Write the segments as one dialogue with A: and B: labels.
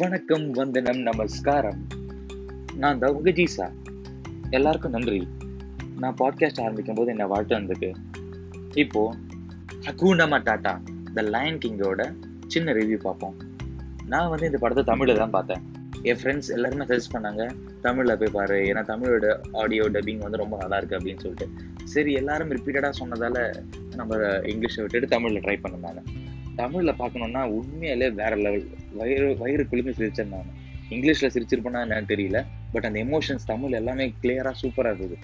A: வணக்கம் வந்தனம் நமஸ்காரம். நான் தான் உங்க ஜீசா. எல்லாருக்கும் நன்றி. நான் பாட்காஸ்ட் ஆரம்பிக்கும் போது என்ன வாழ்த்து வந்திருக்கு இப்போ ஹக்கூனா மட்டாட்டா த லயன் கிங்கோட சின்ன ரிவ்யூ பார்ப்போம். நான் வந்து இந்த படத்தை தமிழில் தான் பார்த்தேன். என் ஃப்ரெண்ட்ஸ் எல்லாருமே சஜஸ்ட் பண்ணாங்க தமிழில் போய் பாரு. ஏன்னா தமிழோட ஆடியோ டப்பிங் வந்து ரொம்ப நல்லா இருக்கு அப்படின்னு சொல்லிட்டு. சரி எல்லாரும் ரிப்பீட்டடாக சொன்னதால நம்ம இங்கிலீஷை விட்டுட்டு தமிழில் ட்ரை பண்ணிருந்தாங்க தமிழில் பார்க்கணுன்னா உண்மையிலே வேற லெவல் வயிறு வயிறு குழுமி சிரிச்சேன் நான். இங்கிலீஷில் சிரிச்சிருப்பேனா என்னன்னு தெரியல. பட் அந்த எமோஷன்ஸ் தமிழ் எல்லாமே கிளியராக சூப்பராக இருந்தது.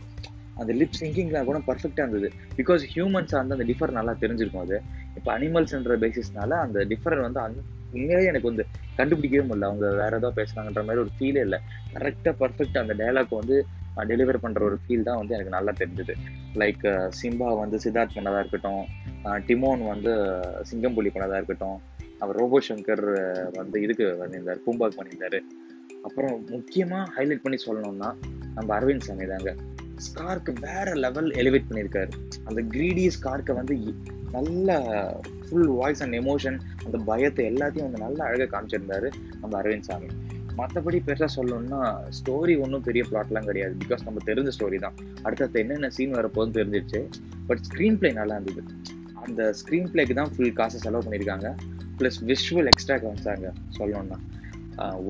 A: அந்த லிப் சிங்கிங்லாம் கூட பர்ஃபெக்டாக இருந்தது. பிகாஸ் ஹியூமன்ஸாக வந்து அந்த டிஃபர் நல்லா தெரிஞ்சிருக்கும் அது. இப்போ அனிமல்ஸ்ன்ற பேசிஸ்னால அந்த டிஃபர் வந்து அந்த உண்மையிலேயே எனக்கு வந்து கண்டுபிடிக்கவே முடியல. அவங்க வேற ஏதோ பேசுனாங்கன்ற மாதிரி ஒரு ஃபீலே இல்லை. கரெக்டாக பர்ஃபெக்ட் அந்த டைலாக் வந்து டெலிவர் பண்ணுற ஒரு ஃபீல் தான் வந்து எனக்கு நல்லா தெரிஞ்சது. லைக் சிம்பா வந்து சித்தார்த் பண்ணதாக இருக்கட்டும் டிமோன் வந்து சிங்கம்புலி பண்ணதாக இருக்கட்டும் அவர் ரோபோ சங்கர் வந்து இதுக்கு பண்ணியிருந்தார் பூம்பாக் பண்ணியிருந்தாரு அப்புறம் முக்கியமாக ஹைலைட் பண்ணி சொல்லணும்னா நம்ம அரவிந்த் சாமி தாங்க. ஸ்கார்க்கு வேற லெவல் எலிவேட் பண்ணியிருக்காரு. அந்த கிரீடி ஸ்கார்க்கை வந்து நல்ல ஃபுல் வாய்ஸ் அண்ட் எமோஷன் அந்த பயத்தை எல்லாத்தையும் வந்து நல்லா அழகாக காமிச்சிருந்தாரு நம்ம அரவிந்த் சாமி. மற்றபடி பெருசாக சொல்லணும்னா ஸ்டோரி ஒன்றும் பெரிய பிளாட்லாம் கிடையாது. பிகாஸ் நம்ம தெரிஞ்ச ஸ்டோரி தான். அடுத்தடுத்து என்னென்ன சீன் வரப்போகுதுன்னு தெரிஞ்சிருச்சு. பட் ஸ்க்ரீன் பிளே நல்லா இருந்தது. அந்த ஸ்க்ரீன் பிளேக்கு தான் ஃபுல் காசை செலவு பண்ணியிருக்காங்க. ப்ளஸ் விஷுவல் எக்ஸ்ட்ரா காமிச்சாங்க சொல்லணும்னா.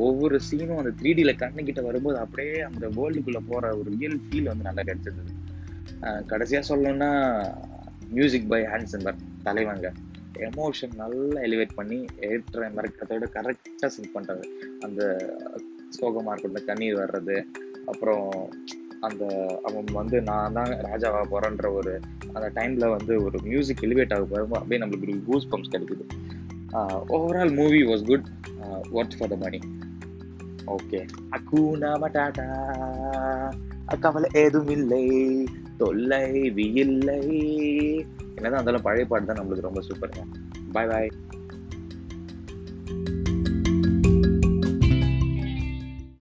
A: ஒவ்வொரு சீனும் அந்த த்ரீ டியில் கண்ணுக்கிட்ட வரும்போது அப்படியே அந்த வேர்ல்டுக்குள்ளே போகிற ஒரு ரியல் ஃபீல் வந்து நல்லா கிடைச்சிருந்தது. கடைசியாக சொல்லணும்னா மியூசிக் பை ஹேண்ட்ஸம்பர் தலைவங்க. எமோஷன் நல்லா எலிவேட் பண்ணி ஏற்ற மறக்கிறதோட கரெக்டாக சிங் பண்ணுறது அந்த சோகமாக இருக்கட்டும் கண்ணீர் வர்றது அப்புறம் அந்த அவன் வந்து நான் தான் ராஜாவாக போகிறேன்ற ஒரு அந்த டைமில் வந்து ஒரு மியூசிக் எலிவேட் ஆக போகிறப்போ அப்படியே நம்மளுக்கு ஒரு கூஸ் பம்ப்ஸ் கிடைக்குது overall movie was good worth for the money okay hakuna matata கவலை ஏதும் இல்லை தொல்லை இல்லை. என்னதான் இருந்தாலும் பழைய பாட்டு தான் நம்மளுக்கு ரொம்ப சூப்பருங்க பாய் பாய்